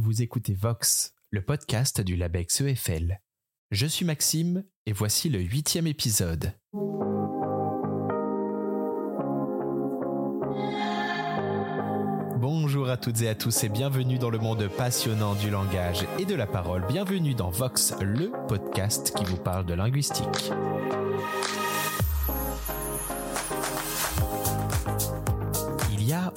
vous écoutez Vox, le podcast du LabEx EFL. Je suis Maxime et voici le huitième épisode. Bonjour à toutes et à tous et bienvenue dans le monde passionnant du langage et de la parole. Bienvenue dans Vox, le podcast qui vous parle de linguistique.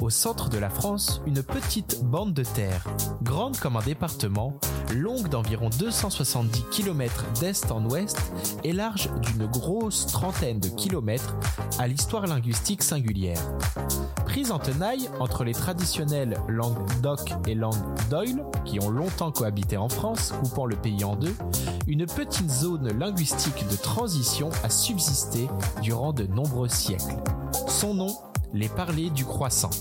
Au centre de la France une petite bande de terre, grande comme un département, longue d'environ 270 km d'est en ouest et large d'une grosse trentaine de kilomètres à l'histoire linguistique singulière. Prise en tenaille entre les traditionnelles langues d'oc et langues d'oil, qui ont longtemps cohabité en France, coupant le pays en deux, une petite zone linguistique de transition a subsisté durant de nombreux siècles. Son nom, les parlers du croissant.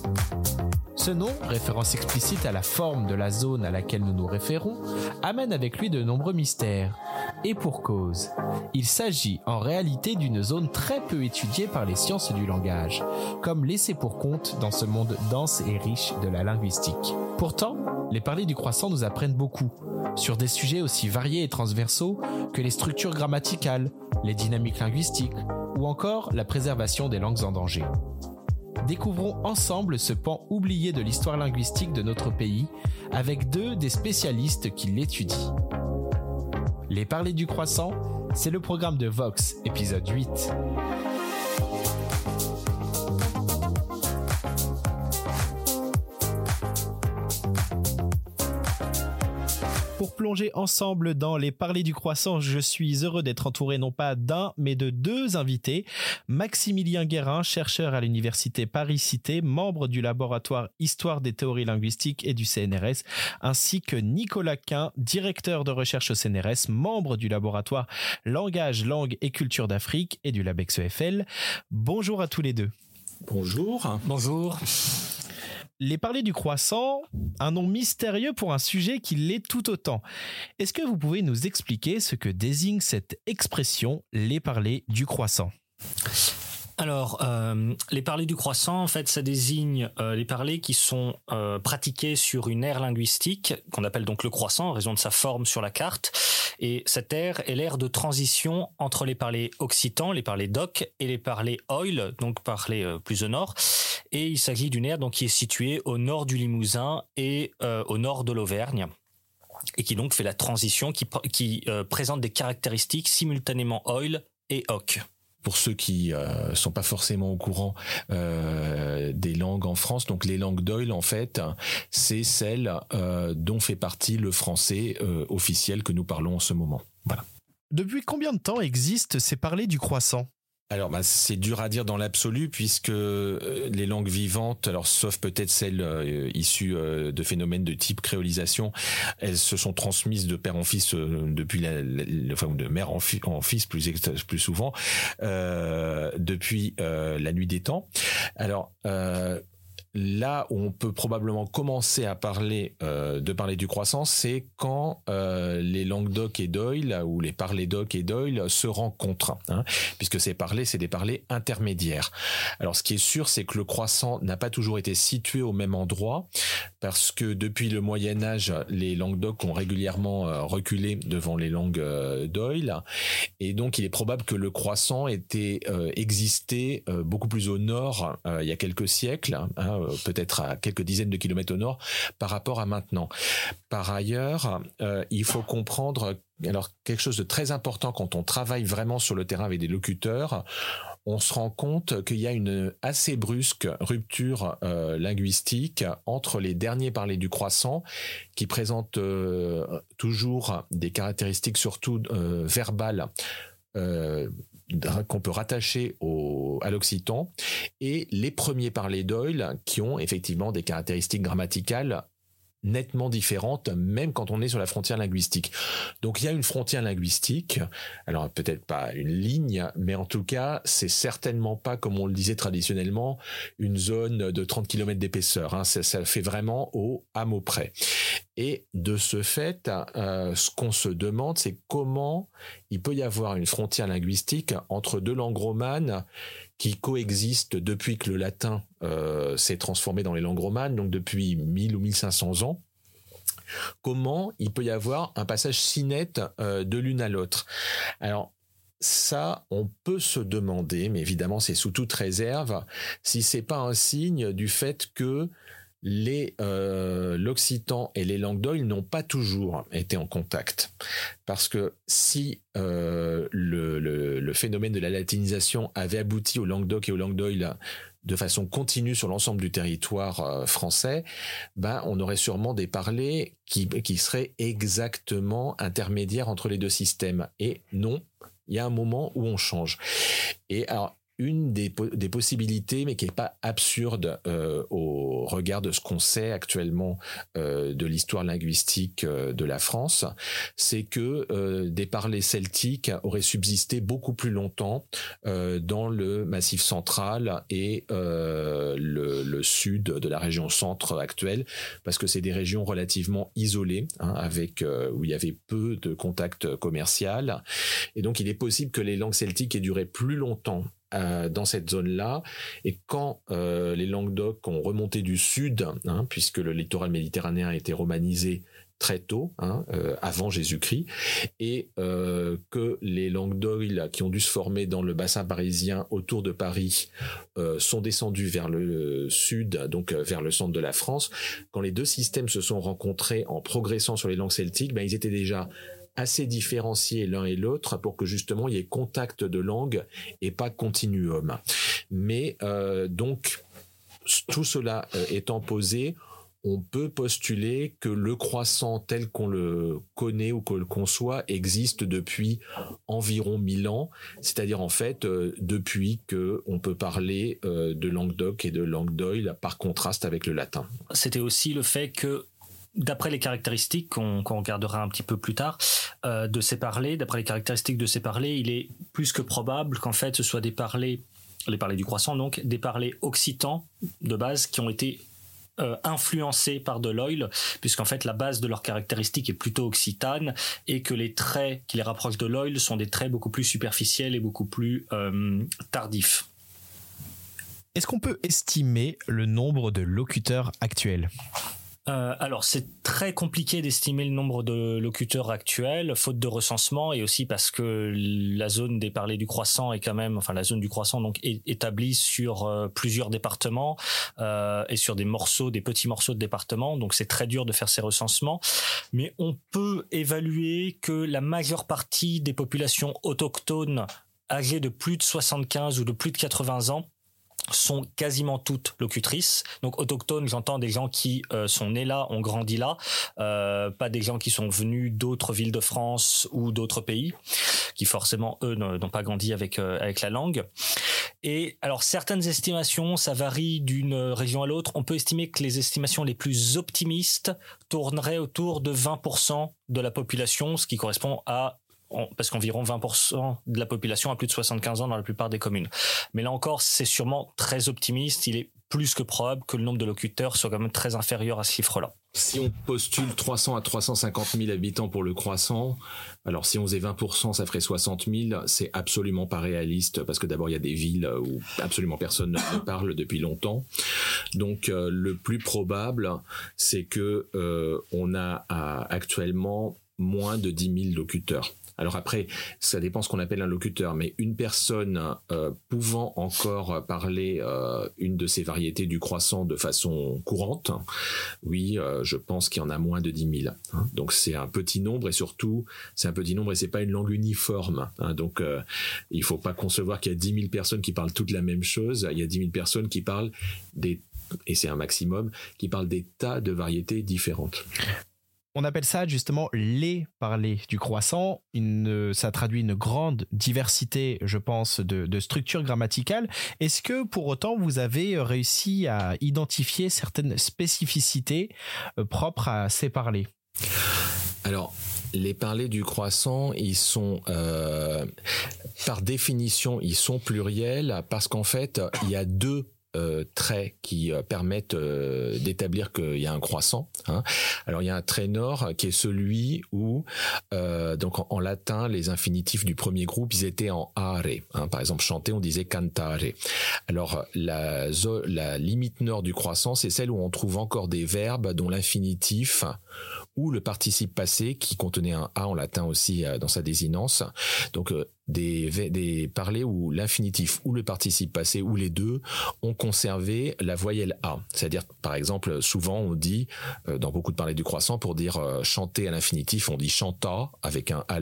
Ce nom, référence explicite à la forme de la zone à laquelle nous nous référons, amène avec lui de nombreux mystères. Et pour cause, il s'agit en réalité d'une zone très peu étudiée par les sciences du langage, comme laissé pour compte dans ce monde dense et riche de la linguistique. Pourtant, les parlers du croissant nous apprennent beaucoup, sur des sujets aussi variés et transversaux que les structures grammaticales, les dynamiques linguistiques, ou encore la préservation des langues en danger découvrons ensemble ce pan oublié de l'histoire linguistique de notre pays avec deux des spécialistes qui l'étudient. Les parler du croissant, c'est le programme de Vox, épisode 8. Plonger ensemble dans les parler du croissant, je suis heureux d'être entouré non pas d'un, mais de deux invités. Maximilien Guérin, chercheur à l'université Paris-Cité, membre du laboratoire Histoire des théories linguistiques et du CNRS, ainsi que Nicolas Quint, directeur de recherche au CNRS, membre du laboratoire Langage, langue et culture d'Afrique et du LabEx EFL. Bonjour à tous les deux. Bonjour. Bonjour. Les parler du croissant, un nom mystérieux pour un sujet qui l'est tout autant. Est-ce que vous pouvez nous expliquer ce que désigne cette expression les parler du croissant? Alors, euh, les parlers du croissant, en fait, ça désigne euh, les parlers qui sont euh, pratiqués sur une aire linguistique qu'on appelle donc le croissant en raison de sa forme sur la carte. Et cette aire est l'aire de transition entre les parlers occitans, les parlers d'oc et les parlers oil, donc parlers plus au nord. Et il s'agit d'une aire donc qui est située au nord du Limousin et au nord de l'Auvergne et qui donc fait la transition, qui, qui présente des caractéristiques simultanément oil et oc pour ceux qui euh, sont pas forcément au courant euh, des langues en France, donc les langues d'oil en fait, c'est celle euh, dont fait partie le français euh, officiel que nous parlons en ce moment. Voilà. Depuis combien de temps existent ces parlers du croissant? Alors, bah, c'est dur à dire dans l'absolu puisque euh, les langues vivantes, alors sauf peut-être celles euh, issues euh, de phénomènes de type créolisation, elles se sont transmises de père en fils depuis la, enfin de mère en, en fils plus plus souvent depuis la nuit des temps. Alors là où on peut probablement commencer à parler euh, de parler du croissant, c'est quand euh, les langues d'oc et d'oil ou les parlers d'oc et d'oil se rencontrent, hein, puisque ces parlers, c'est des parlers intermédiaires. Alors, ce qui est sûr, c'est que le croissant n'a pas toujours été situé au même endroit, parce que depuis le Moyen Âge, les langues d'oc ont régulièrement euh, reculé devant les langues euh, d'oil, et donc il est probable que le croissant était existé beaucoup plus au nord il y a quelques siècles. Hein, peut-être à quelques dizaines de kilomètres au nord par rapport à maintenant. Par ailleurs, euh, il faut comprendre alors quelque chose de très important quand on travaille vraiment sur le terrain avec des locuteurs, on se rend compte qu'il y a une assez brusque rupture euh, linguistique entre les derniers parlés du croissant qui présentent toujours des caractéristiques surtout verbales euh, qu'on peut rattacher au, à l'occitan. Et les premiers parlers d'Oil qui ont effectivement des caractéristiques grammaticales nettement différentes, même quand on est sur la frontière linguistique. Donc il y a une frontière linguistique, alors peut-être pas une ligne, mais en tout cas, c'est certainement pas, comme on le disait traditionnellement, une zone de 30 km d'épaisseur. Hein. Ça, fait vraiment au hameau près. Et de ce fait, euh, ce qu'on se demande, c'est comment il peut y avoir une frontière linguistique entre deux langues romanes qui coexistent depuis que le latin euh, s'est transformé dans les langues romanes, donc depuis 1000 ou 1500 ans comment il peut y avoir un passage si net de l'une à l'autre? Alors ça, on peut se demander, mais évidemment c'est sous toute réserve, si c'est pas un signe du fait que les euh, l'occitan et les langues d'oil n'ont pas toujours été en contact parce que si euh, le, phénomène de la latinisation avait abouti au Languedoc et au Languedoil de façon continue sur l'ensemble du territoire euh, français, ben on aurait sûrement des parlers qui, qui seraient exactement intermédiaires entre les deux systèmes. Et non, il y a un moment où on change. Et alors, une des, possibilités, mais qui n'est pas absurde euh, au regard de ce qu'on sait actuellement euh, de l'histoire linguistique euh, de la France, c'est que des parlers celtiques auraient subsisté beaucoup plus longtemps dans le massif central et le, le, sud de la région centre actuelle, parce que c'est des régions relativement isolées, hein, avec où il y avait peu de contact commercial, et donc il est possible que les langues celtiques aient duré plus longtemps euh, dans cette zone-là. Et quand euh, les Languedoc ont remonté du sud, hein, puisque le littoral méditerranéen a été romanisé très tôt, hein, euh, avant Jésus-Christ, et que les langues qui ont dû se former dans le bassin parisien autour de Paris sont descendus vers le sud, donc vers le centre de la France. Quand les deux systèmes se sont rencontrés en progressant sur les langues celtiques, ben, ils étaient déjà assez différenciés l'un et l'autre pour que justement il y ait contact de langue et pas continuum. Mais euh, donc tout cela euh, étant posé, on peut postuler que le croissant tel qu'on le connaît ou qu'on le conçoit existe depuis environ 1000 ans, c'est-à-dire en fait euh, depuis que on peut parler de langue d'oc et de langue d'oil par contraste avec le latin. C'était aussi le fait que d'après les caractéristiques qu'on regardera un petit peu plus tard euh, de ces parlers, d'après les caractéristiques de ces parlers, il est plus que probable qu'en fait ce soit des parlers, les parlers du croissant donc, des parlers occitans de base qui ont été euh, influencés par de l'oil, puisqu'en fait la base de leurs caractéristiques est plutôt occitane et que les traits qui les rapprochent de l'oil sont des traits beaucoup plus superficiels et beaucoup plus euh, tardifs. Est-ce qu'on peut estimer le nombre de locuteurs actuels? Euh, alors c'est très compliqué d'estimer le nombre de locuteurs actuels, faute de recensement et aussi parce que la zone des parlers du croissant est quand même, enfin la zone du croissant donc est établie sur euh, plusieurs départements euh, et sur des morceaux, des petits morceaux de départements, donc c'est très dur de faire ces recensements. Mais on peut évaluer que la majeure partie des populations autochtones âgées de plus de 75 ou de plus de 80 ans sont quasiment toutes locutrices. Donc autochtones, j'entends des gens qui euh, sont nés là, ont grandi là, euh, pas des gens qui sont venus d'autres villes de France ou d'autres pays, qui forcément eux n'ont pas grandi avec euh, avec la langue. Et alors certaines estimations, ça varie d'une région à l'autre. On peut estimer que les estimations les plus optimistes tourneraient autour de 20% de la population, ce qui correspond à parce qu'environ 20% de la population a plus de 75 ans dans la plupart des communes. Mais là encore, c'est sûrement très optimiste. Il est plus que probable que le nombre de locuteurs soit quand même très inférieur à ce chiffre-là. Si on postule 300 à 350 000 habitants pour le croissant, alors si on faisait 20%, ça ferait 60 000. C'est absolument pas réaliste parce que d'abord il y a des villes où absolument personne ne parle depuis longtemps. Donc euh, le plus probable, c'est que euh, on a actuellement moins de 10 000 locuteurs. Alors après, ça dépend ce qu'on appelle un locuteur, mais une personne euh, pouvant encore parler euh, une de ces variétés du croissant de façon courante, oui, euh, je pense qu'il y en a moins de 10 000. Hein. Donc c'est un petit nombre et surtout, c'est un petit nombre et c'est pas une langue uniforme. Hein. Donc il faut pas concevoir qu'il y a 10 000 personnes qui parlent toutes la même chose. Il y a 10 000 personnes qui parlent des et c'est un maximum, qui parlent des tas de variétés différentes. On appelle ça justement les parler du croissant. Ça traduit une grande diversité, je pense, de, structures grammaticales. Est-ce que pour autant vous avez réussi à identifier certaines spécificités euh, propres à ces parlers? Alors, les parlers du croissant, ils sont, euh, par définition, ils sont pluriels parce qu'en fait, il y a deux euh, traits qui euh, permettent euh, d'établir qu'il y a un croissant. Hein. Alors il y a un trait nord qui est celui où, donc en, latin, les infinitifs du premier groupe, ils étaient en are. Hein. Par exemple, chanter, on disait cantare. Alors la, la limite nord du croissant, c'est celle où on trouve encore des verbes dont l'infinitif ou le participe passé qui contenait un a en latin aussi dans sa désinence. Donc des, des où l'infinitif ou le participe passé ou les deux ont conservé la voyelle a. C'est-à-dire, par exemple, souvent on dit, dans beaucoup de parlers du croissant, pour dire chanter à l'infinitif, on dit chanta avec un a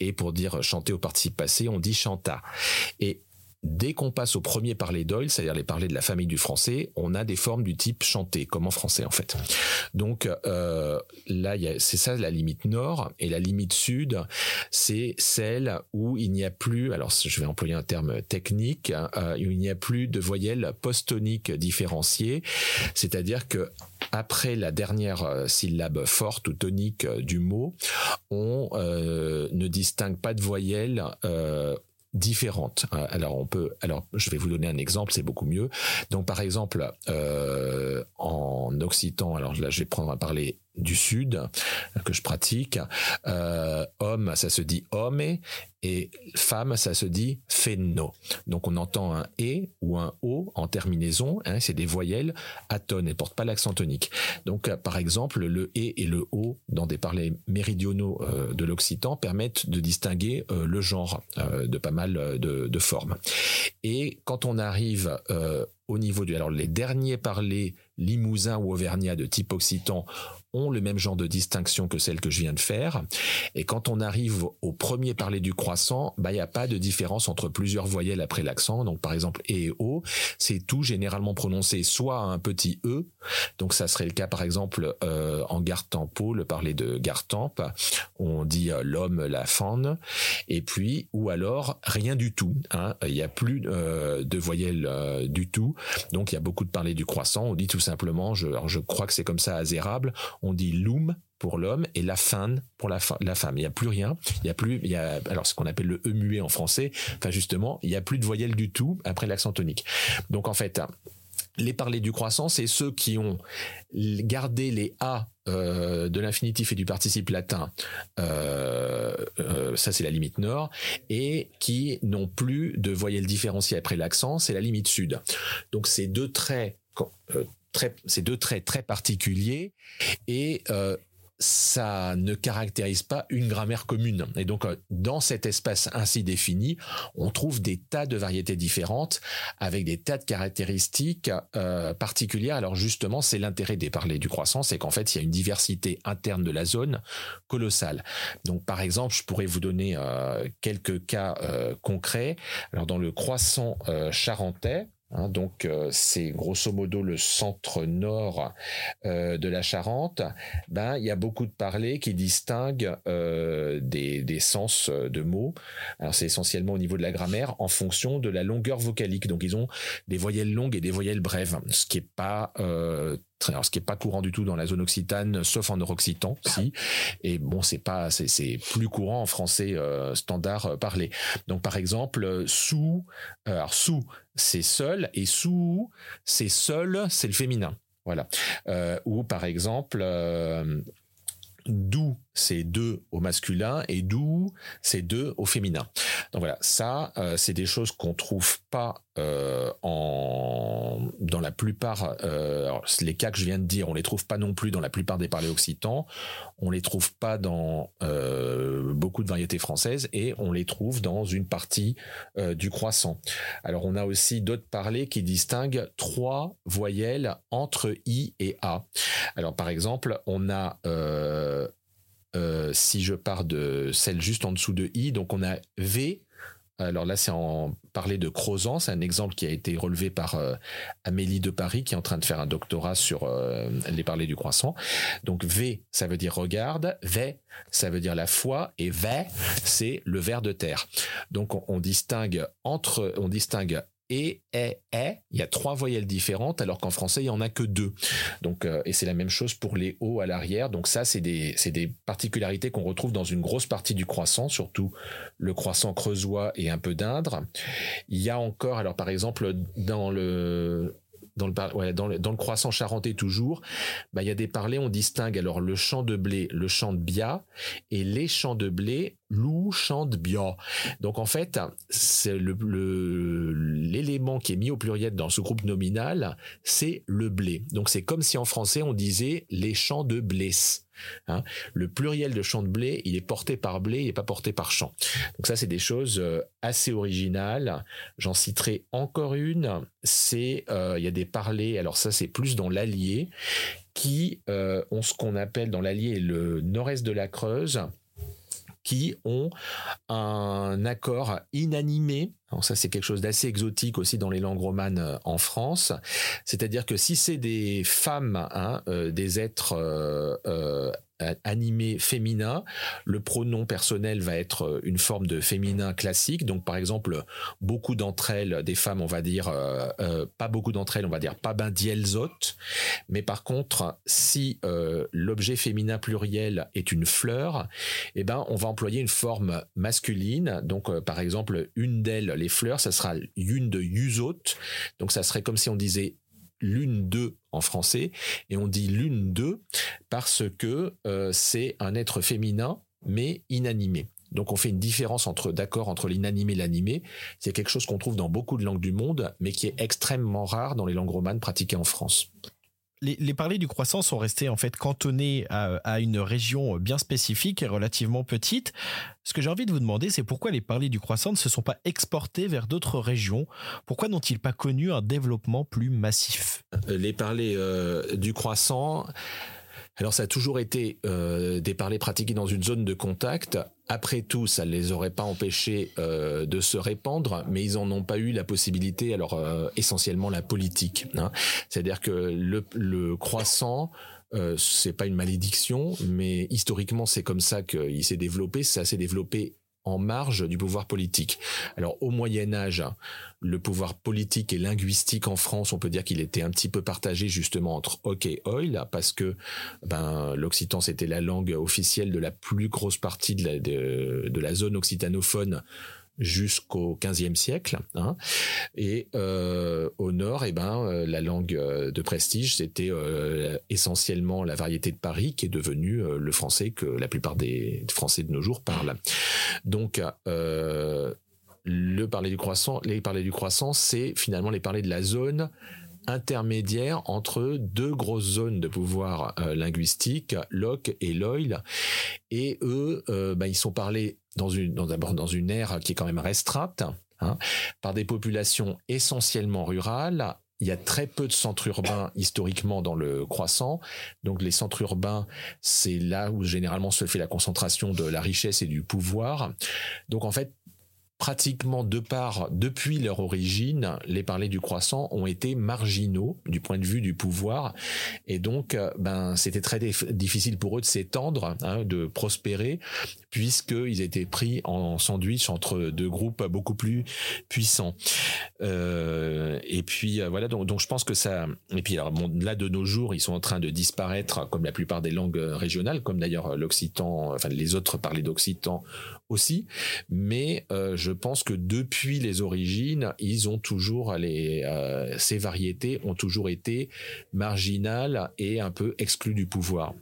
et pour dire chanter au participe passé, on dit chanta. Et Dès qu'on passe au premier parler d'oil, c'est-à-dire les parlers de la famille du français, on a des formes du type chanté, comme en français en fait. Donc euh, là, c'est ça la limite nord, et la limite sud, c'est celle où il n'y a plus, alors je vais employer un terme technique, euh, où il n'y a plus de voyelles postoniques différenciées, c'est-à-dire que après la dernière euh, syllabe forte ou tonique du mot, on ne distingue pas de voyelles différentes. Euh, alors on peut, alors je vais vous donner un exemple, c'est beaucoup mieux. Donc par exemple euh, en occitan, alors là je vais prendre à parler du sud que je pratique. Euh, homme, ça se dit homme et femme, ça se dit fenno. Donc on entend un e ou un o en terminaison. Hein, c'est des voyelles atones et portent pas l'accent tonique. Donc euh, par exemple, le e et le o dans des parlers méridionaux euh, de l'occitan permettent de distinguer le genre de pas mal de, de, formes. Et quand on arrive au niveau du alors les derniers parlers limousin ou auvergnat de type occitan ont le même genre de distinction que celle que je viens de faire. Et quand on arrive au premier parler du croissant, bah il n'y a pas de différence entre plusieurs voyelles après l'accent. Donc par exemple e et o, c'est tout généralement prononcé soit un petit e. Donc ça serait le cas par exemple euh, en gartempo, le parler de gartempe, on dit euh, l'homme, la femme, et puis ou alors rien du tout. Hein. Il n'y a plus euh, de voyelles du tout. Donc il y a beaucoup de parler du croissant. On dit tout simplement, je, je crois que c'est comme ça azérable on dit loum pour l'homme et la fin pour la, femme. Il n'y a plus rien. Il y a plus, il y a, alors ce qu'on appelle le e muet en français. Enfin, justement, il n'y a plus de voyelle du tout après l'accent tonique. Donc, en fait, les parlers du croissant, c'est ceux qui ont gardé les A euh, de l'infinitif et du participe latin, euh, euh, ça c'est la limite nord, et qui n'ont plus de voyelles différenciées après l'accent, c'est la limite sud. Donc ces deux traits ces deux traits très particuliers et euh, ça ne caractérise pas une grammaire commune. Et donc, euh, dans cet espace ainsi défini, on trouve des tas de variétés différentes avec des tas de caractéristiques euh, particulières. Alors justement, c'est l'intérêt des parlers du croissant, c'est qu'en fait, il y a une diversité interne de la zone colossale. Donc, par exemple, je pourrais vous donner quelques cas concrets. Alors, dans le croissant charentais, Hein, donc euh, c'est grosso modo le centre nord euh, de la Charente. Ben il y a beaucoup de parlers qui distinguent euh, des, sens de mots. Alors c'est essentiellement au niveau de la grammaire en fonction de la longueur vocalique. Donc ils ont des voyelles longues et des voyelles brèves, ce qui est pas alors, ce qui est pas courant du tout dans la zone occitane, sauf en nord-occitan, si. Et bon, c'est pas, c'est plus courant en français standard parlé. Donc, par exemple, sous, alors sous, c'est seul et sous c'est seul, c'est le féminin. Voilà. Euh, ou par exemple, euh, d'où c'est deux au masculin et d'où c'est deux au féminin. Donc voilà, ça, euh, c'est des choses qu'on trouve pas euh, dans la plupart. Euh, les cas que je viens de dire, on les trouve pas non plus dans la plupart des parlers occitans. On les trouve pas dans beaucoup de variétés françaises et on les trouve dans une partie du croissant. Alors on a aussi d'autres parlers qui distinguent trois voyelles entre i et a. Alors par exemple, on a euh, si je pars de celle juste en dessous de I, donc on a V. Alors là, c'est en parler de Crozan, c'est un exemple qui a été relevé par euh, Amélie de Paris, qui est en train de faire un doctorat sur euh, les parler du croissant. Donc V, ça veut dire regarde, V, ça veut dire la foi, et V, c'est le ver de terre. Donc on, on distingue entre, on distingue et, est, est, il y a trois voyelles différentes, alors qu'en français, il y en a que deux. Donc, euh, et c'est la même chose pour les O à l'arrière. Donc ça, c'est des, c'est des particularités qu'on retrouve dans une grosse partie du croissant, surtout le croissant creusois et un peu d'Indre. Il y a encore, alors par exemple, dans le, dans le, dans le, dans le croissant charentais toujours, bah, il y a des parlers, on distingue alors le champ de blé, le champ de bia, et les champs de blé, loup, champ de bia. Donc en fait, c'est le, l'élément qui est mis au pluriel dans ce groupe nominal, c'est le blé. Donc c'est comme si en français on disait les champs de blé. Hein. Le pluriel de champ de blé, il est porté par blé, il n'est pas porté par champ. Donc ça, c'est des choses euh, assez originales. J'en citerai encore une. C'est euh, il y a des parlers. Alors ça, c'est plus dans l'Allier qui euh, ont ce qu'on appelle dans l'Allier le nord-est de la Creuse qui ont un accord inanimé. Ça, c'est quelque chose d'assez exotique aussi dans les langues romanes euh, en France. C'est-à-dire que si c'est des femmes, hein, euh, des êtres euh, animé féminin. Le pronom personnel va être euh, une forme de féminin classique. Donc, par exemple, beaucoup d'entre elles, des femmes, on va dire, euh, euh, pas beaucoup d'entre elles, on va dire pas ben. Mais par contre, si l'objet féminin pluriel est une fleur, eh ben, on va employer une forme masculine. Donc, par exemple, une d'elles, les fleurs, ça sera une de yuzot. Donc, ça serait comme si on disait l'une d'eux en français, et on dit l'une d'eux parce que euh, c'est un être féminin mais inanimé. Donc on fait une différence entre d'accord entre l'inanimé et l'animé. C'est quelque chose qu'on trouve dans beaucoup de langues du monde, mais qui est extrêmement rare dans les langues romanes pratiquées en France les, parlers du croissant sont restés en fait cantonnés à, une région bien spécifique et relativement petite. Ce que j'ai envie de vous demander, c'est pourquoi les parlers du croissant ne se sont pas exportés vers d'autres régions? Pourquoi n'ont-ils pas connu un développement plus massif? Les parlers euh, du croissant alors ça a toujours été euh, des parlers pratiqués dans une zone de contact. Après tout, ça ne les aurait pas empêchés euh, de se répandre, mais ils en ont pas eu la possibilité. Alors euh, essentiellement la politique. Hein. C'est-à-dire que le, le croissant euh, c'est pas une malédiction, mais historiquement c'est comme ça qu'il s'est développé. Ça s'est développé en marge du pouvoir politique. Alors au Moyen Âge, le pouvoir politique et linguistique en France, on peut dire qu'il était un petit peu partagé justement entre hoc et oil, parce que ben, l'occitan c'était la langue officielle de la plus grosse partie de la, de la zone occitanophone jusqu'au XVe siècle. Hein. Et euh, au nord, eh ben, euh, la langue euh, de prestige, c'était essentiellement la variété de Paris, qui est devenue le français que la plupart des Français de nos jours parlent. Donc, le parler du croissant, les parler du croissant, c'est finalement les parler de la zone intermédiaire entre deux grosses zones de pouvoir linguistique, Locke et Loyal. Et eux, ben, ils sont parlés dans une, d'abord dans une ère qui est quand même restreinte, hein, par des populations essentiellement rurales. Il y a très peu de centres urbains historiquement dans le croissant. Donc les centres urbains, c'est là où généralement se fait la concentration de la richesse et du pouvoir. Donc en fait, pratiquement de part, depuis leur origine, les parlers du croissant ont été marginaux du point de vue du pouvoir, et donc euh, ben c'était très difficile pour eux de s'étendre, hein, de prospérer, puisqu'ils étaient pris en sandwich entre deux groupes beaucoup plus puissants. Euh, et puis euh, voilà, donc, je pense que ça. Et puis là de nos jours, ils sont en train de disparaître, comme la plupart des langues régionales, comme d'ailleurs l'occitan, enfin les autres parlaient d'occitan aussi, mais euh, je pense que depuis les origines, euh, ces variétés ont toujours été marginales et un peu exclues du pouvoir.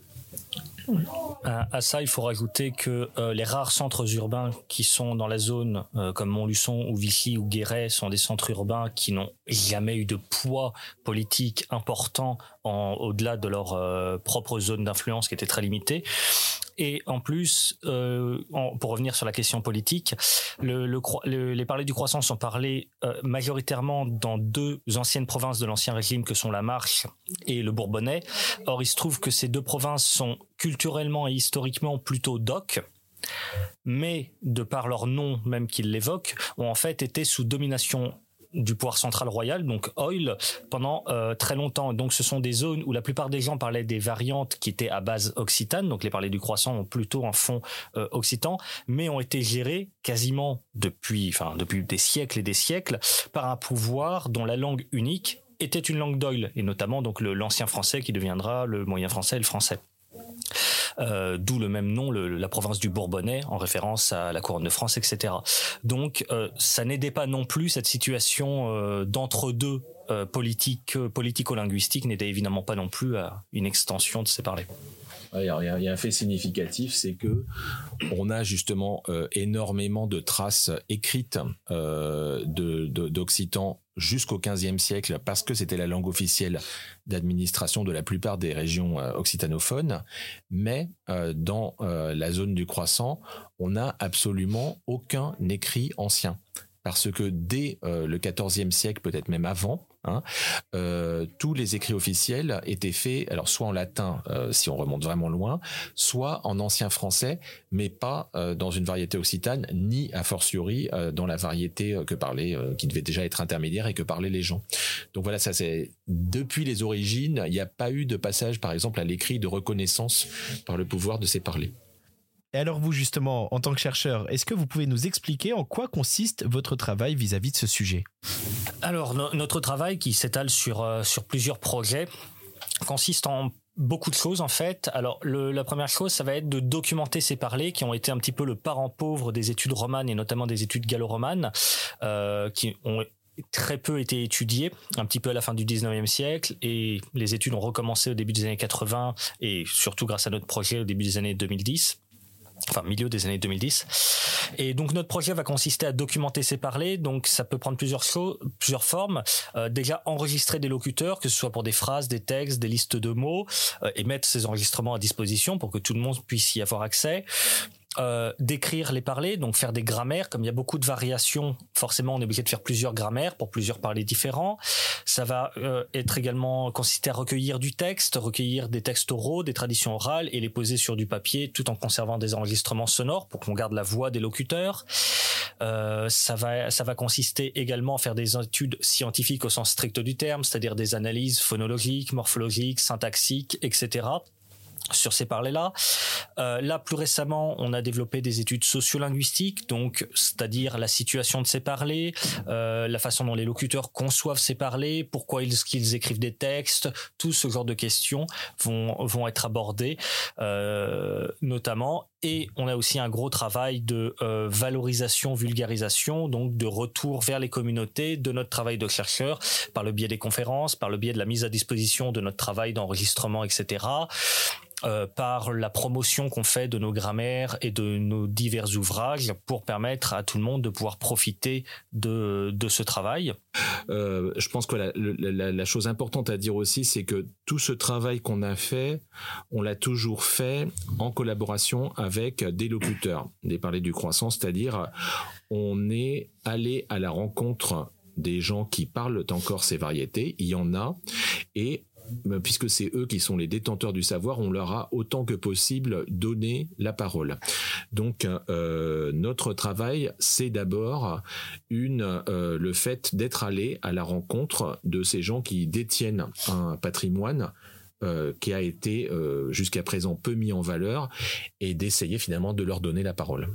À, ça, il faut rajouter que euh, les rares centres urbains qui sont dans la zone, comme Montluçon ou Vichy ou Guéret, sont des centres urbains qui n'ont jamais eu de poids politique important au-delà de leur propre zone d'influence qui était très limitée. Et en plus, euh, pour revenir sur la question politique, le, les parlers du croissant sont parlés euh, majoritairement dans deux anciennes provinces de l'ancien régime que sont la Marche et le Bourbonnais. Or, il se trouve que ces deux provinces sont culturellement et historiquement plutôt d'oc mais de par leur nom même qu'ils l'évoquent, ont en fait été sous domination du pouvoir central royal, donc oil, pendant euh, très longtemps. Donc ce sont des zones où la plupart des gens parlaient des variantes qui étaient à base occitane, donc les parlers du croissant ont plutôt un fond euh, occitan, mais ont été gérés quasiment depuis, enfin depuis des siècles et des siècles par un pouvoir dont la langue unique était une langue d'oil, et notamment donc l'ancien français qui deviendra le moyen français et le français. Euh, d'où le même nom, la province du Bourbonnais, en référence à la couronne de France, etc. Donc, euh, ça n'aidait pas non plus cette situation euh, d'entre-deux politique, politico-linguistique n'était évidemment pas non plus à une extension de ces parlers. Il y, a un fait significatif, c'est que on a justement euh, énormément de traces écrites euh, d'occitan jusqu'au XVe siècle parce que c'était la langue officielle d'administration de la plupart des régions euh, occitanophones, mais dans la zone du croissant, on n'a absolument aucun écrit ancien. Parce que dès le XIVe siècle, peut-être même avant, Hein. Euh, tous les écrits officiels étaient faits, alors soit en latin, euh, si on remonte vraiment loin, soit en ancien français, mais pas euh, dans une variété occitane, ni a fortiori dans la variété que parlaient, qui devait déjà être intermédiaire et que parlaient les gens. Donc voilà, ça c'est depuis les origines, il n'y a pas eu de passage, par exemple, à l'écrit de reconnaissance par le pouvoir de ces parlers. Et alors vous justement, en tant que chercheur, est-ce que vous pouvez nous expliquer en quoi consiste votre travail vis-à-vis de ce sujet? Alors notre travail qui s'étale sur, euh, sur plusieurs projets consiste en beaucoup de choses en fait. Alors la première chose, ça va être de documenter ces parlers qui ont été un petit peu le parent pauvre des études romanes et notamment des études gallo-romanes, euh, qui ont très peu été étudiées, un petit peu à la fin du 19e siècle, et les études ont recommencé au début des années 80, et surtout grâce à notre projet au début des années 2010 enfin milieu des années 2010. Et donc notre projet va consister à documenter ces parlers. Donc ça peut prendre plusieurs choses, plusieurs formes. Euh, déjà enregistrer des locuteurs, que ce soit pour des phrases, des textes, des listes de mots, euh, et mettre ces enregistrements à disposition pour que tout le monde puisse y avoir accès. Euh, d'écrire les parlers, donc faire des grammaires. Comme il y a beaucoup de variations, forcément, on est obligé de faire plusieurs grammaires pour plusieurs parlers différents. Ça va euh, être également consister à recueillir du texte, recueillir des textes oraux, des traditions orales et les poser sur du papier, tout en conservant des enregistrements sonores pour qu'on garde la voix des locuteurs. Euh, ça va, ça va consister également à faire des études scientifiques au sens strict du terme, c'est-à-dire des analyses phonologiques, morphologiques, syntaxiques, etc sur ces parlers-là. Euh, là, plus récemment, on a développé des études sociolinguistiques, donc c'est-à-dire la situation de ces parlers, euh, la façon dont les locuteurs conçoivent ces parlers, pourquoi ils, écrivent des textes, tout ce genre de questions vont vont être abordées, euh, notamment. Et on a aussi un gros travail de euh, valorisation, vulgarisation, donc de retour vers les communautés de notre travail de chercheur par le biais des conférences, par le biais de la mise à disposition de notre travail d'enregistrement, etc. Euh, par la promotion qu'on fait de nos grammaires et de nos divers ouvrages pour permettre à tout le monde de pouvoir profiter de, de ce travail. Euh, je pense que la, chose importante à dire aussi, c'est que tout ce travail qu'on a fait, on l'a toujours fait en collaboration avec des locuteurs, des parlers du croissant, c'est-à-dire on est allé à la rencontre des gens qui parlent encore ces variétés, il y en a, et puisque c'est eux qui sont les détenteurs du savoir, on leur a autant que possible donné la parole. Donc euh, notre travail, c'est d'abord euh, le fait d'être allé à la rencontre de ces gens qui détiennent un patrimoine qui a été jusqu'à présent peu mis en valeur et d'essayer finalement de leur donner la parole.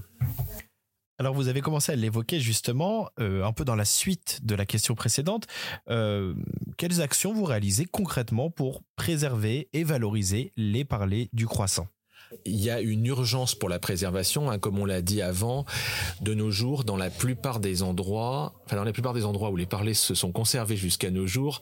Alors vous avez commencé à l'évoquer justement euh, un peu dans la suite de la question précédente. Euh, quelles actions vous réalisez concrètement pour préserver et valoriser les parlers du croissant? Il y a une urgence pour la préservation, hein, comme on l'a dit avant. De nos jours, dans la plupart des endroits, enfin dans la plupart des endroits où les parlers se sont conservés jusqu'à nos jours,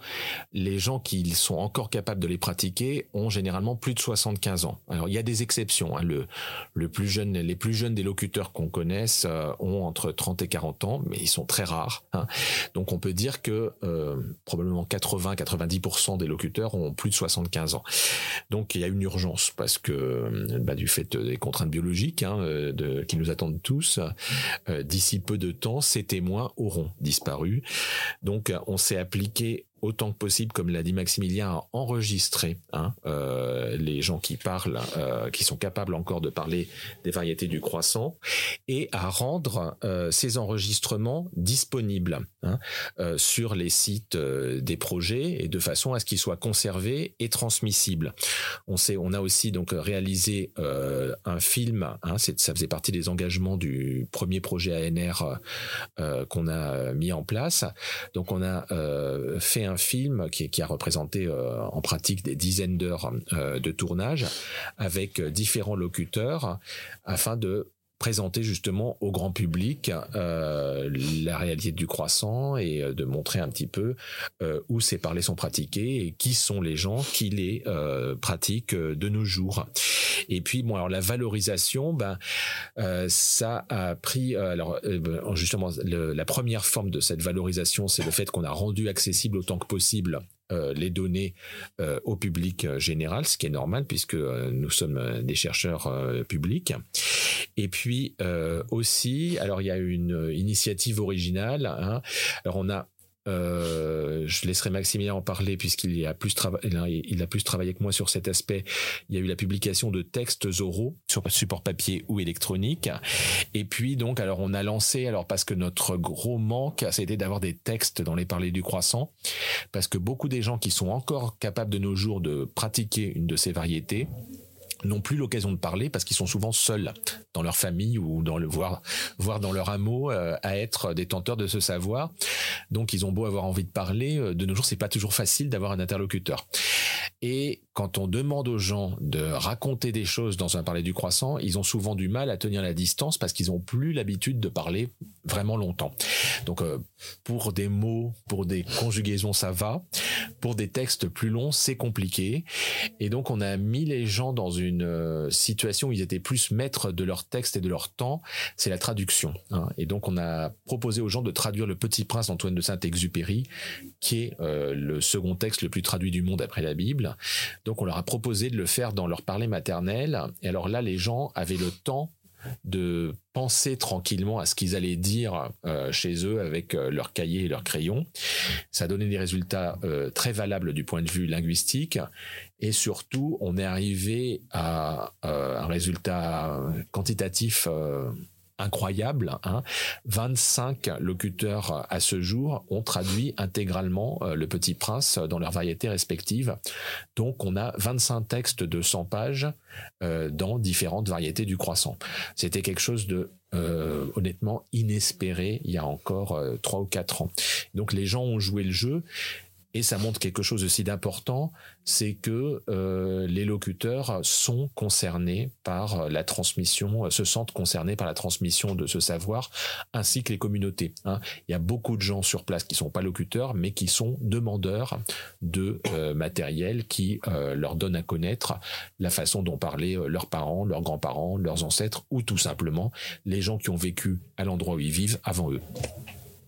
les gens qui sont encore capables de les pratiquer ont généralement plus de 75 ans. Alors il y a des exceptions. Hein. Le, le plus jeune, les plus jeunes des locuteurs qu'on connaisse euh, ont entre 30 et 40 ans, mais ils sont très rares. Hein. Donc on peut dire que euh, probablement 80-90% des locuteurs ont plus de 75 ans. Donc il y a une urgence parce que bah, du fait des contraintes biologiques hein, euh, qui nous attendent tous. Euh, d'ici peu de temps, ces témoins auront disparu. Donc, on s'est appliqué autant que possible, comme l'a dit Maximilien, à enregistrer hein, euh, les gens qui parlent, euh, qui sont capables encore de parler des variétés du croissant, et à rendre euh, ces enregistrements disponibles hein, sur les sites des projets et de façon à ce qu'ils soient conservés et transmissibles. On sait, on a aussi donc réalisé un film. Hein, ça faisait partie des engagements du premier projet ANR qu'on a mis en place. Donc on a fait un film qui, qui a représenté euh, en pratique des dizaines d'heures euh, de tournage avec différents locuteurs afin de présenter justement au grand public la réalité du croissant et de montrer un petit peu où ces parlers sont pratiqués et qui sont les gens qui les pratiquent de nos jours. Et puis bon alors la valorisation, ben ça a pris alors justement la première forme de cette valorisation, c'est le fait qu'on a rendu accessible autant que possible euh, les données euh, au public euh, général, ce qui est normal puisque nous sommes des chercheurs publics. Et puis aussi, alors il y a une initiative originale. Hein. alors on a euh, je laisserai Maximilien en parler puisqu'il a plus il travaillé que moi sur cet aspect. Il y a eu la publication de textes oraux sur support papier ou électronique. Et puis donc, alors on a lancé, alors parce que notre gros manque, c'était d'avoir des textes dans les parlers du croissant, parce que beaucoup des gens qui sont encore capables de nos jours de pratiquer une de ces variétés n'ont plus l'occasion de parler parce qu'ils sont souvent seuls dans leur famille ou dans le dans leur hameau euh, à être détenteurs de ce savoir. Donc ils ont beau avoir envie de parler, euh, de nos jours c'est pas toujours facile d'avoir un interlocuteur. Et quand on demande aux gens de raconter des choses dans un parler du croissant, ils ont souvent du mal à tenir la distance parce qu'ils ont plus l'habitude de parler vraiment longtemps. Donc euh, pour des mots, pour des conjugaisons ça va, pour des textes plus longs c'est compliqué. Et donc on a mis les gens dans une une euh, situation où ils étaient plus maîtres de leur texte et de leur temps, c'est la traduction. Hein. Et donc on a proposé aux gens de traduire Le Petit Prince d'Antoine de Saint-Exupéry, qui est euh, le second texte le plus traduit du monde après la Bible. Donc on leur a proposé de le faire dans leur parler maternel. Et alors là, les gens avaient le temps de penser tranquillement à ce qu'ils allaient dire euh, chez eux avec leur cahier et leur crayon. Ça a donné des résultats très valables du point de vue linguistique et surtout on est arrivé à un résultat quantitatif incroyable. Hein. 25 locuteurs à ce jour ont traduit intégralement euh, Le Petit Prince dans leurs variétés respectives. Donc on a 25 textes de 100 pages euh, dans différentes variétés du croissant. C'était quelque chose de euh, honnêtement inespéré il y a encore trois ou quatre ans. Donc les gens ont joué le jeu et ça montre quelque chose aussi d'important, c'est que euh, les locuteurs sont concernés par la transmission, se sentent concernés par la transmission de ce savoir, ainsi que les communautés. Hein. Il y a beaucoup de gens sur place qui sont pas locuteurs, mais qui sont demandeurs de euh, matériel qui euh, leur donne à connaître la façon dont parlaient leurs parents, leurs grands-parents, leurs ancêtres, ou tout simplement les gens qui ont vécu à l'endroit où ils vivent avant eux.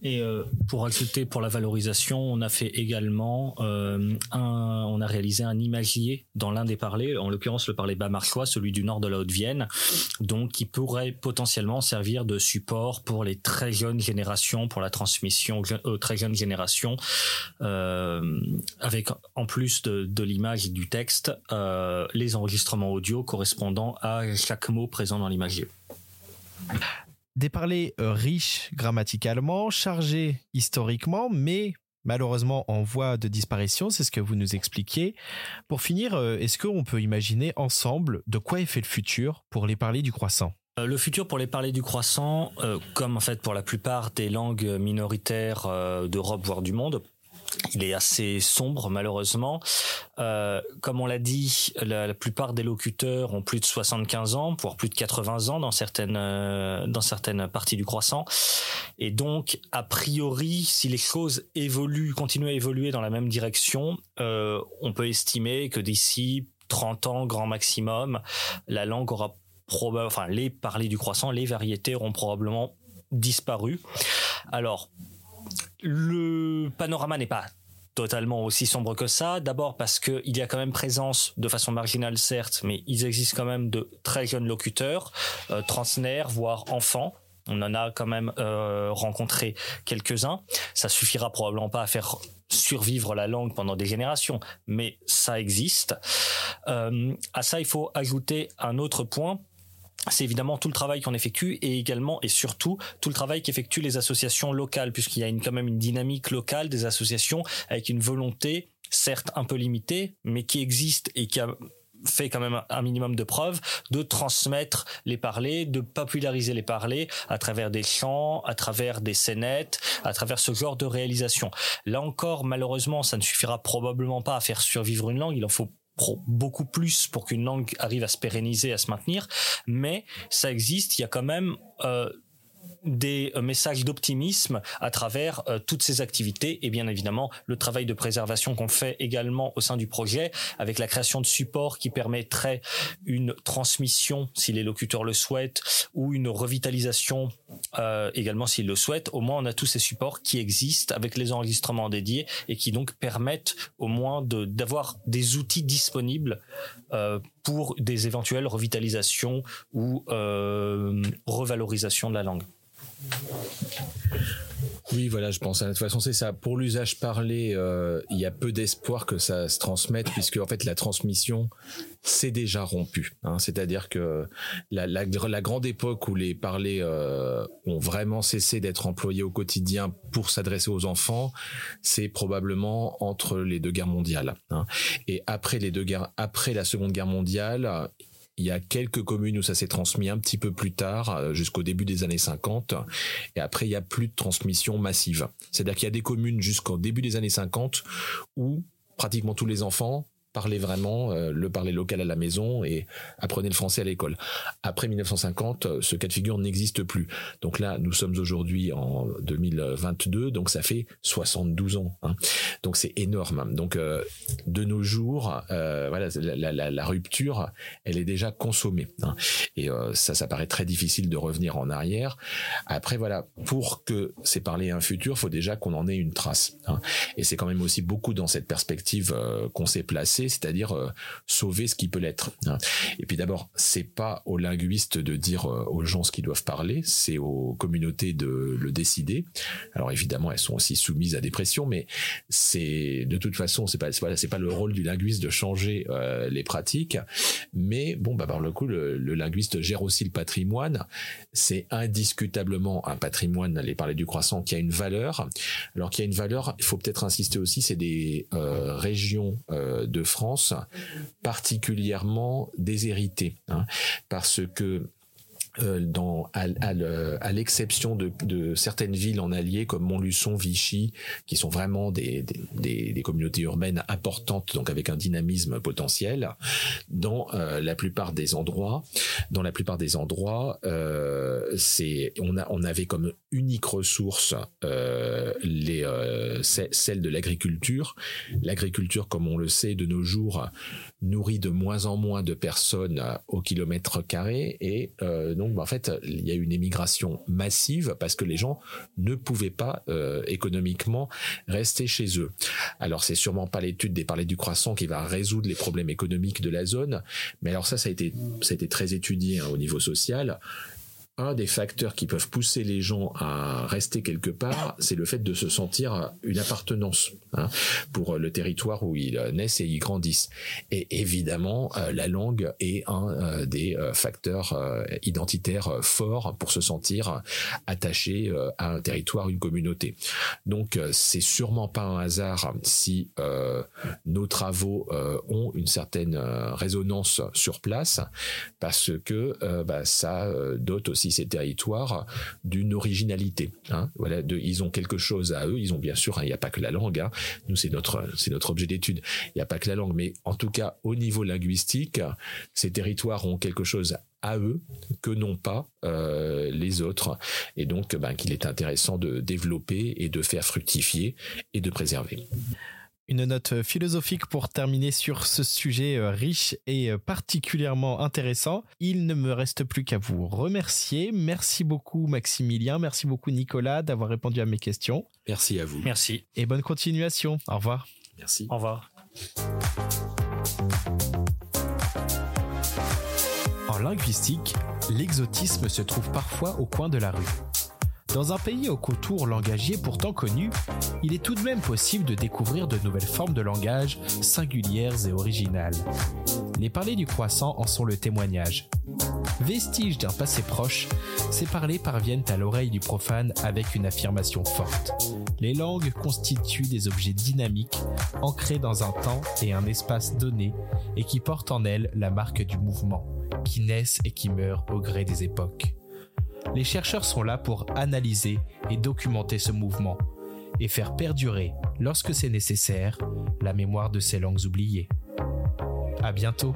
Et euh, pour ajouter pour la valorisation, on a fait également euh, un, on a réalisé un imagier dans l'un des parlers, en l'occurrence le parler bas marchois, celui du nord de la Haute-Vienne, donc qui pourrait potentiellement servir de support pour les très jeunes générations, pour la transmission aux très jeunes générations, euh, avec en plus de, de l'image et du texte, euh, les enregistrements audio correspondant à chaque mot présent dans l'imagier des parlers euh, riches grammaticalement, chargés historiquement, mais malheureusement en voie de disparition, c'est ce que vous nous expliquiez. Pour finir, euh, est-ce qu'on peut imaginer ensemble de quoi est fait le futur pour les parler du croissant? Euh, le futur pour les parler du croissant, comme en fait pour la plupart des langues minoritaires d'Europe voire du monde, il est assez sombre malheureusement. Euh, comme on l'a dit, la, plupart des locuteurs ont plus de 75 ans, voire plus de 80 ans dans certaines euh, dans certaines parties du croissant. Et donc, a priori, si les choses évoluent, continuent à évoluer dans la même direction, euh, on peut estimer que d'ici 30 ans, grand maximum, la langue aura probablement, enfin, les parlers du croissant, les variétés auront probablement disparu. Alors, le panorama n'est pas totalement aussi sombre que ça. D'abord parce qu'il y a quand même présence, de façon marginale certes, mais ils existent quand même de très jeunes locuteurs, euh, voire enfants. On en a quand même euh, rencontré quelques-uns. Ça suffira probablement pas à faire survivre la langue pendant des générations, mais ça existe. Euh, à ça, il faut ajouter un autre point c'est évidemment tout le travail qu'on effectue et également et surtout tout le travail qu'effectuent les associations locales, puisqu'il y a une, quand même une dynamique locale des associations avec une volonté, certes un peu limitée, mais qui existe et qui a fait quand même un minimum de preuves de transmettre les parlers, de populariser les parlers à travers des chants, à travers des scénettes, à travers ce genre de réalisation. Là encore, malheureusement, ça ne suffira probablement pas à faire survivre une langue. Il en faut beaucoup plus pour qu'une langue arrive à se pérenniser, à se maintenir, mais ça existe. Il y a quand même euh, des euh, messages d'optimisme à travers euh, toutes ces activités et bien évidemment le travail de préservation qu'on fait également au sein du projet avec la création de supports qui permettrait une transmission si les locuteurs le souhaitent ou une revitalisation euh, également s'ils le souhaitent. Au moins on a tous ces supports qui existent avec les enregistrements dédiés et qui donc permettent au moins d'avoir des outils disponibles pour des éventuelles revitalisations ou euh, revalorisation de la langue. Oui, voilà, je pense. De toute façon, c'est ça. Pour l'usage parlé, euh, il y a peu d'espoir que ça se transmette, puisque en fait, la transmission c'est déjà rompu. Hein. C'est-à-dire que la, grande époque où les parlers euh, ont vraiment cessé d'être employés au quotidien pour s'adresser aux enfants, c'est probablement entre les deux guerres mondiales. Hein. Et après les deux guerres, après la Seconde Guerre mondiale, il y a quelques communes où ça s'est transmis un petit peu plus tard, euh, jusqu'au début des années 50. Et après, il y a plus de transmission massive. C'est-à-dire qu'il y a des communes jusqu'au début des années 50 où pratiquement tous les enfants parler vraiment euh, le parler local à la maison et apprenez le français à l'école. Après 1950, euh, ce cas de figure n'existe plus. Donc là, nous sommes aujourd'hui en 2022, donc ça fait 72 ans. Hein. Donc c'est énorme. Donc euh, de nos jours, voilà, la, rupture, elle est déjà consommée. Hein. Et ça, ça paraît très difficile de revenir en arrière. Après, voilà, pour que c'est parler un futur, faut déjà qu'on en ait une trace. Hein. Et c'est quand même aussi beaucoup dans cette perspective qu'on s'est placé c'est-à-dire euh, sauver ce qui peut l'être. Hein. Et puis d'abord, c'est pas aux linguistes de dire euh, aux gens ce qu'ils doivent parler, c'est aux communautés de le décider. Alors évidemment, elles sont aussi soumises à des pressions, mais c'est de toute façon, c'est pas c'est pas le rôle du linguiste de changer euh, les pratiques. Mais bon, bah par le coup, le, linguiste gère aussi le patrimoine. C'est indiscutablement un patrimoine. Aller parler du croissant qui a une valeur. Alors qu'il y a une valeur, il faut peut-être insister aussi, c'est des régions de France particulièrement déshéritée, hein, parce que dans, à, l'exception de, de, certaines villes en alliés comme Montluçon, Vichy, qui sont vraiment des, des, des, communautés urbaines importantes, donc avec un dynamisme potentiel, dans euh, la plupart des endroits, dans la plupart des endroits, euh, on a on avait comme unique ressource euh, les celle de l'agriculture. L'agriculture, comme on le sait de nos jours, nourrit de moins en moins de personnes au kilomètre carré. Et donc donc, bah, en fait, il y a une émigration massive parce que les gens ne pouvaient pas euh, économiquement rester chez eux. Alors, c'est sûrement pas l'étude des parler du croissant qui va résoudre les problèmes économiques de la zone, mais alors ça, ça a été, ça a été très étudié hein, au niveau social un des facteurs qui peuvent pousser les gens à rester quelque part, c'est le fait de se sentir une appartenance hein, pour le territoire où ils naissent et ils grandissent. Et évidemment, euh, la langue est un euh, des euh, facteurs identitaires forts pour se sentir attaché à un territoire, une communauté. Donc, c'est sûrement pas un hasard si nos travaux ont une certaine résonance sur place, parce que bah, ça dote aussi ces territoires d'une originalité. Hein. Voilà, ils ont quelque chose à eux. Ils ont bien sûr, hein, il n'y a pas que la langue. Hein. Nous, c'est notre, c'est notre objet d'étude. Il n'y a pas que la langue, mais en tout cas, au niveau linguistique, ces territoires ont quelque chose à eux que n'ont pas euh, les autres et donc ben, qu'il est intéressant de développer et de faire fructifier et de préserver. Une note philosophique pour terminer sur ce sujet euh, riche et euh, particulièrement intéressant. Il ne me reste plus qu'à vous remercier. Merci beaucoup Maximilien, merci beaucoup Nicolas d'avoir répondu à mes questions. Merci à vous. Merci. Et bonne continuation. Au revoir. Merci. Au revoir. En linguistique, l'exotisme se trouve parfois au coin de la rue. Dans un pays au contour langagier pourtant connu, il est tout de même possible de découvrir de nouvelles formes de langage singulières et originales. Les parlers du croissant en sont le témoignage. Vestiges d'un passé proche, ces parlers parviennent à l'oreille du profane avec une affirmation forte. Les langues constituent des objets dynamiques, ancrés dans un temps et un espace donné, et qui portent en elles la marque du mouvement, qui naissent et qui meurent au gré des époques. Les chercheurs sont là pour analyser et documenter ce mouvement et faire perdurer, lorsque c'est nécessaire, la mémoire de ces langues oubliées. À bientôt.